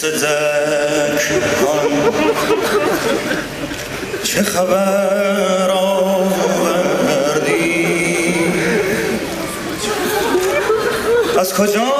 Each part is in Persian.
صدای خان، چه خبر آوردی؟ از کجا؟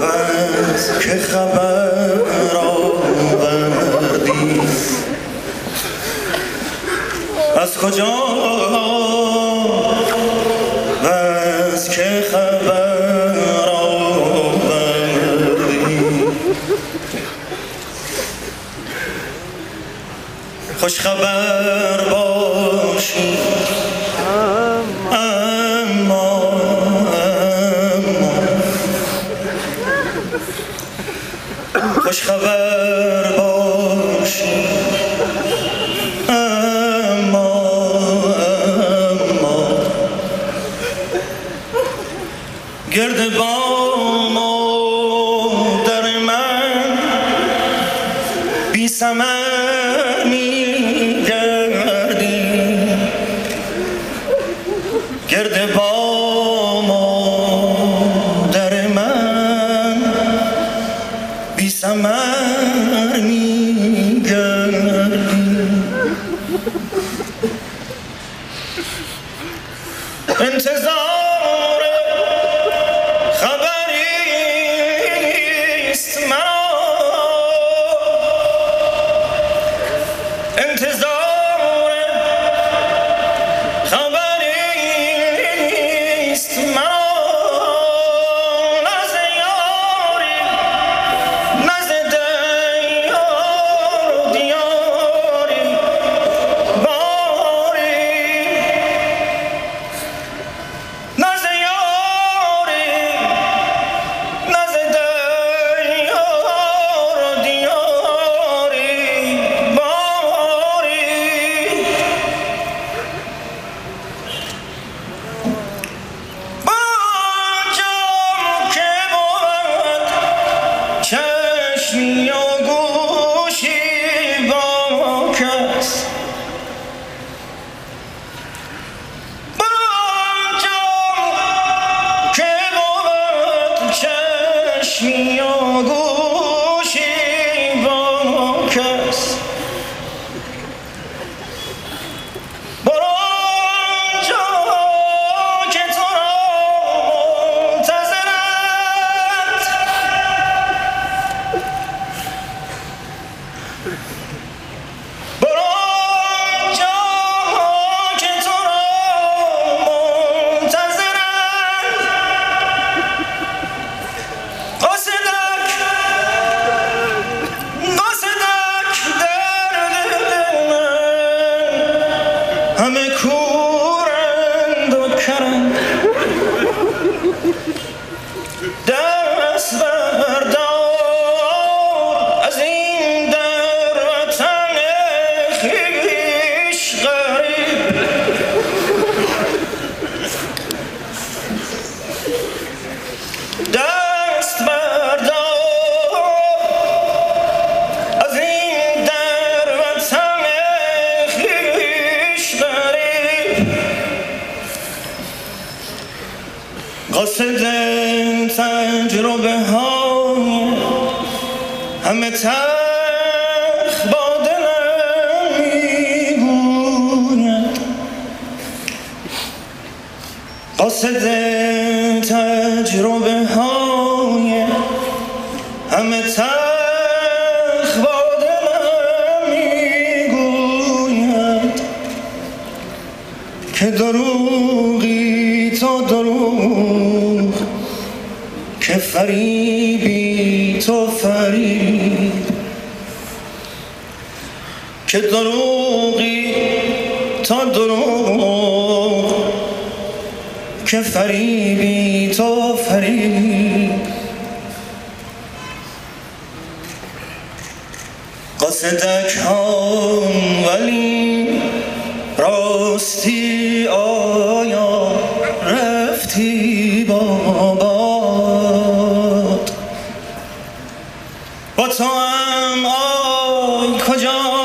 بس که خبر آوردی؟ از کجا؟ خوش خبر باشی. اما اما. خوش خبر باش فریبی تو فریب. که دروغی تا دروغ که فریبی تو فریب. قصدک هم ولی راستی آی کجا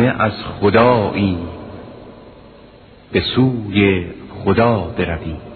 همه از خدایی به سوی خدا برویم.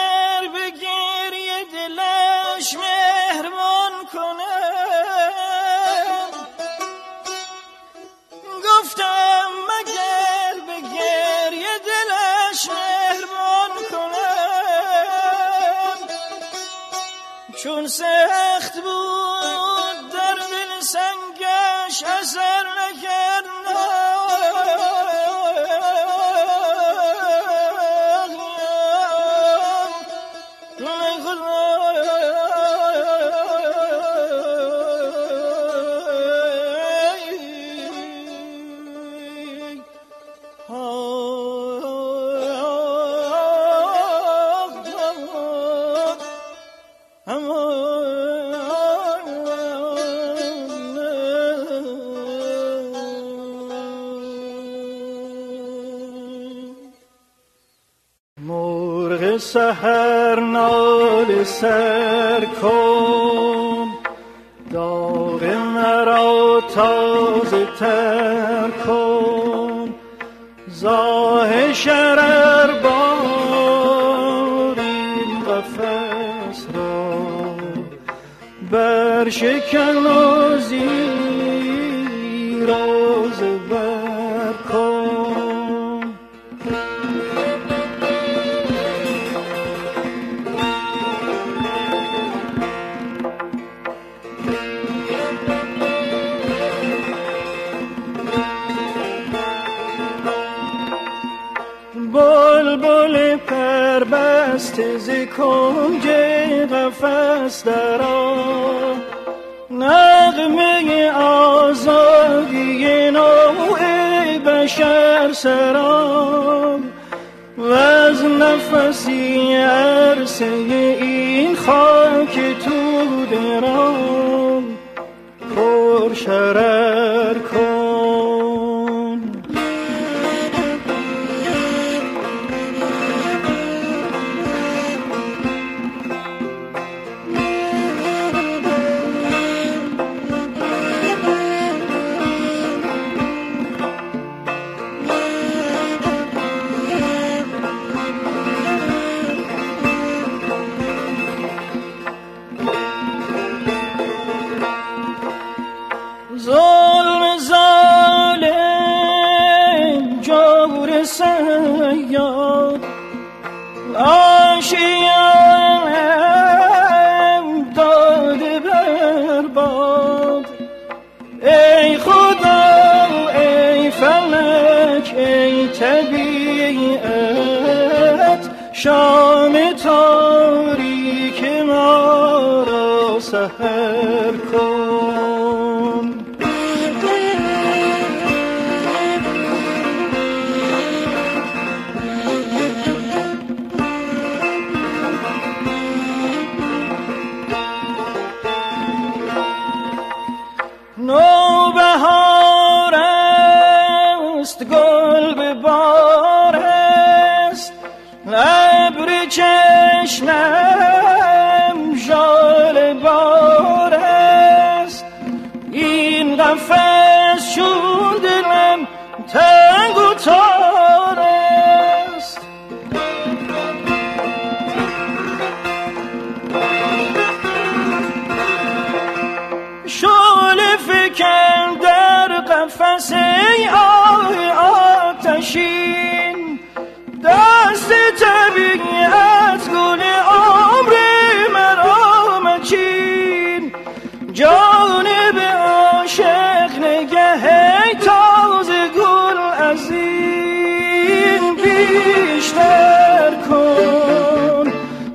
مگر به گریه دلش مهربان کنم گفتم مگر به گریه دلش مهربان کنم چون سخت بود سهر نال سر کن. داغ مرا تازه تر کن. زاه شرر بار این قفس را بر شکن و زیراز پر بسته ز کنج قفس درا نغمه آزادی نوع بشر سرام و از نفسی عرصه این خاک تو درام پر شرر جانب عاشق نگه تازه گل از این بیشتر کن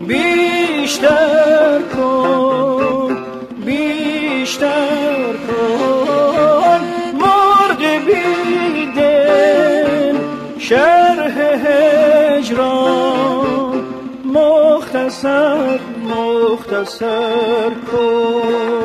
بیشتر کن بیشتر کن. مرد بیدل شرح هجران مختصر مختصر کن.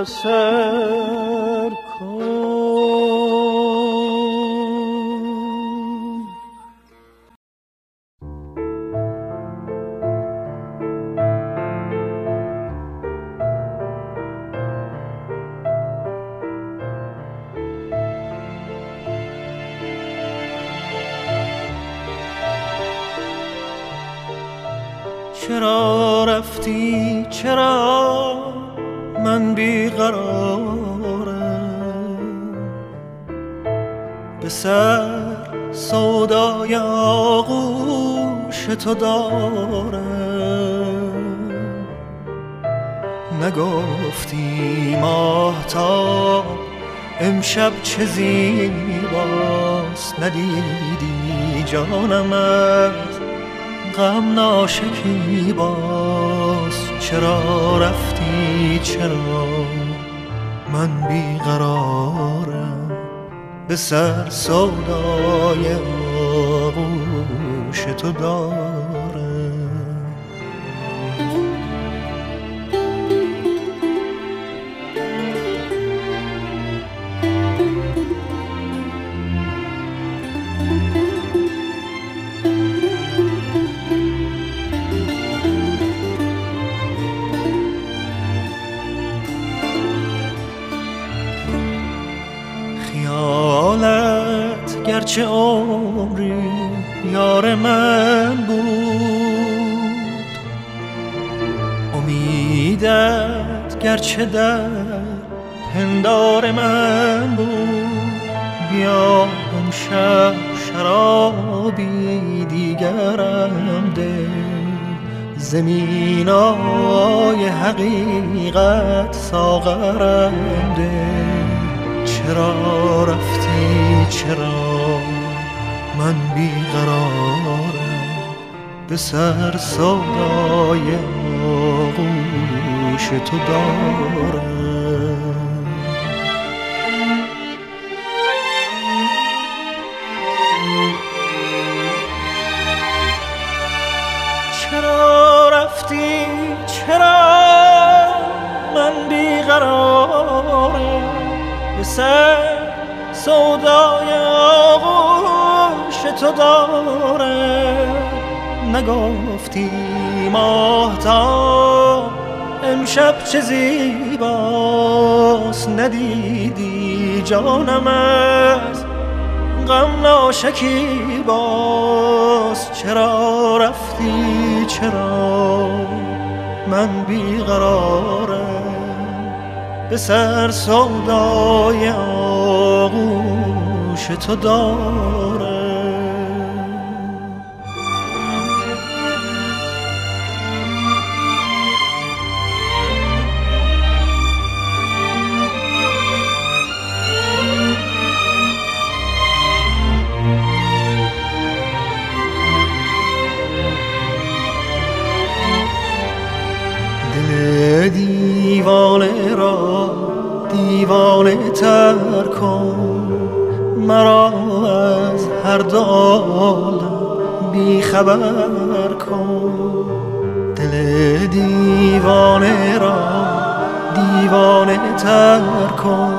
مختصر به سر سودای آغوش تو دارم. نگفتی ماهتاب امشب چه زیباست ندیدی جانم از غم ناشکی باز چرا رفتی چرا من بیقرارم؟ به سر سودای آغوش تو دارم گرچه عمری یار من بود؟ امیدت گرچه در پندار من بود. بیا امشب شرابی دیگرم ده. زمینای حقیقت ساغرم ده. چرا رفتی؟ چرا من بیقرارم به سر سودای آغوش تو دارم. چرا رفتی؟ چرا من بیقرارم به سر سودای تو دارم نگفتی ماهتاب امشب چه زیباست ندیدی جانم از غم ناشکی باز. چرا رفتی؟ چرا من بیقرارم به سر سودای آغوش تو دارم. دیوانه را دیوانه تر کن. مرا از هر دو عالم بیخبر کن. دل دیوانه را دیوانه تر کن.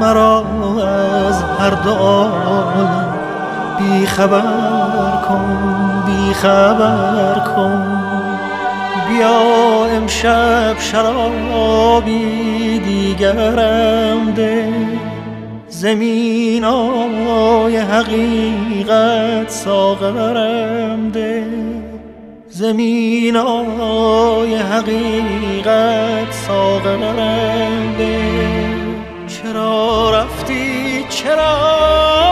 مرا از هر دو عالم بیخبر کن بیخبر کن. بیا امشب شرابی دیگرم ده. زمین آی حقیقت ساغرم ده. زمین آی حقیقت ساغرم ده. چرا رفتی؟ چرا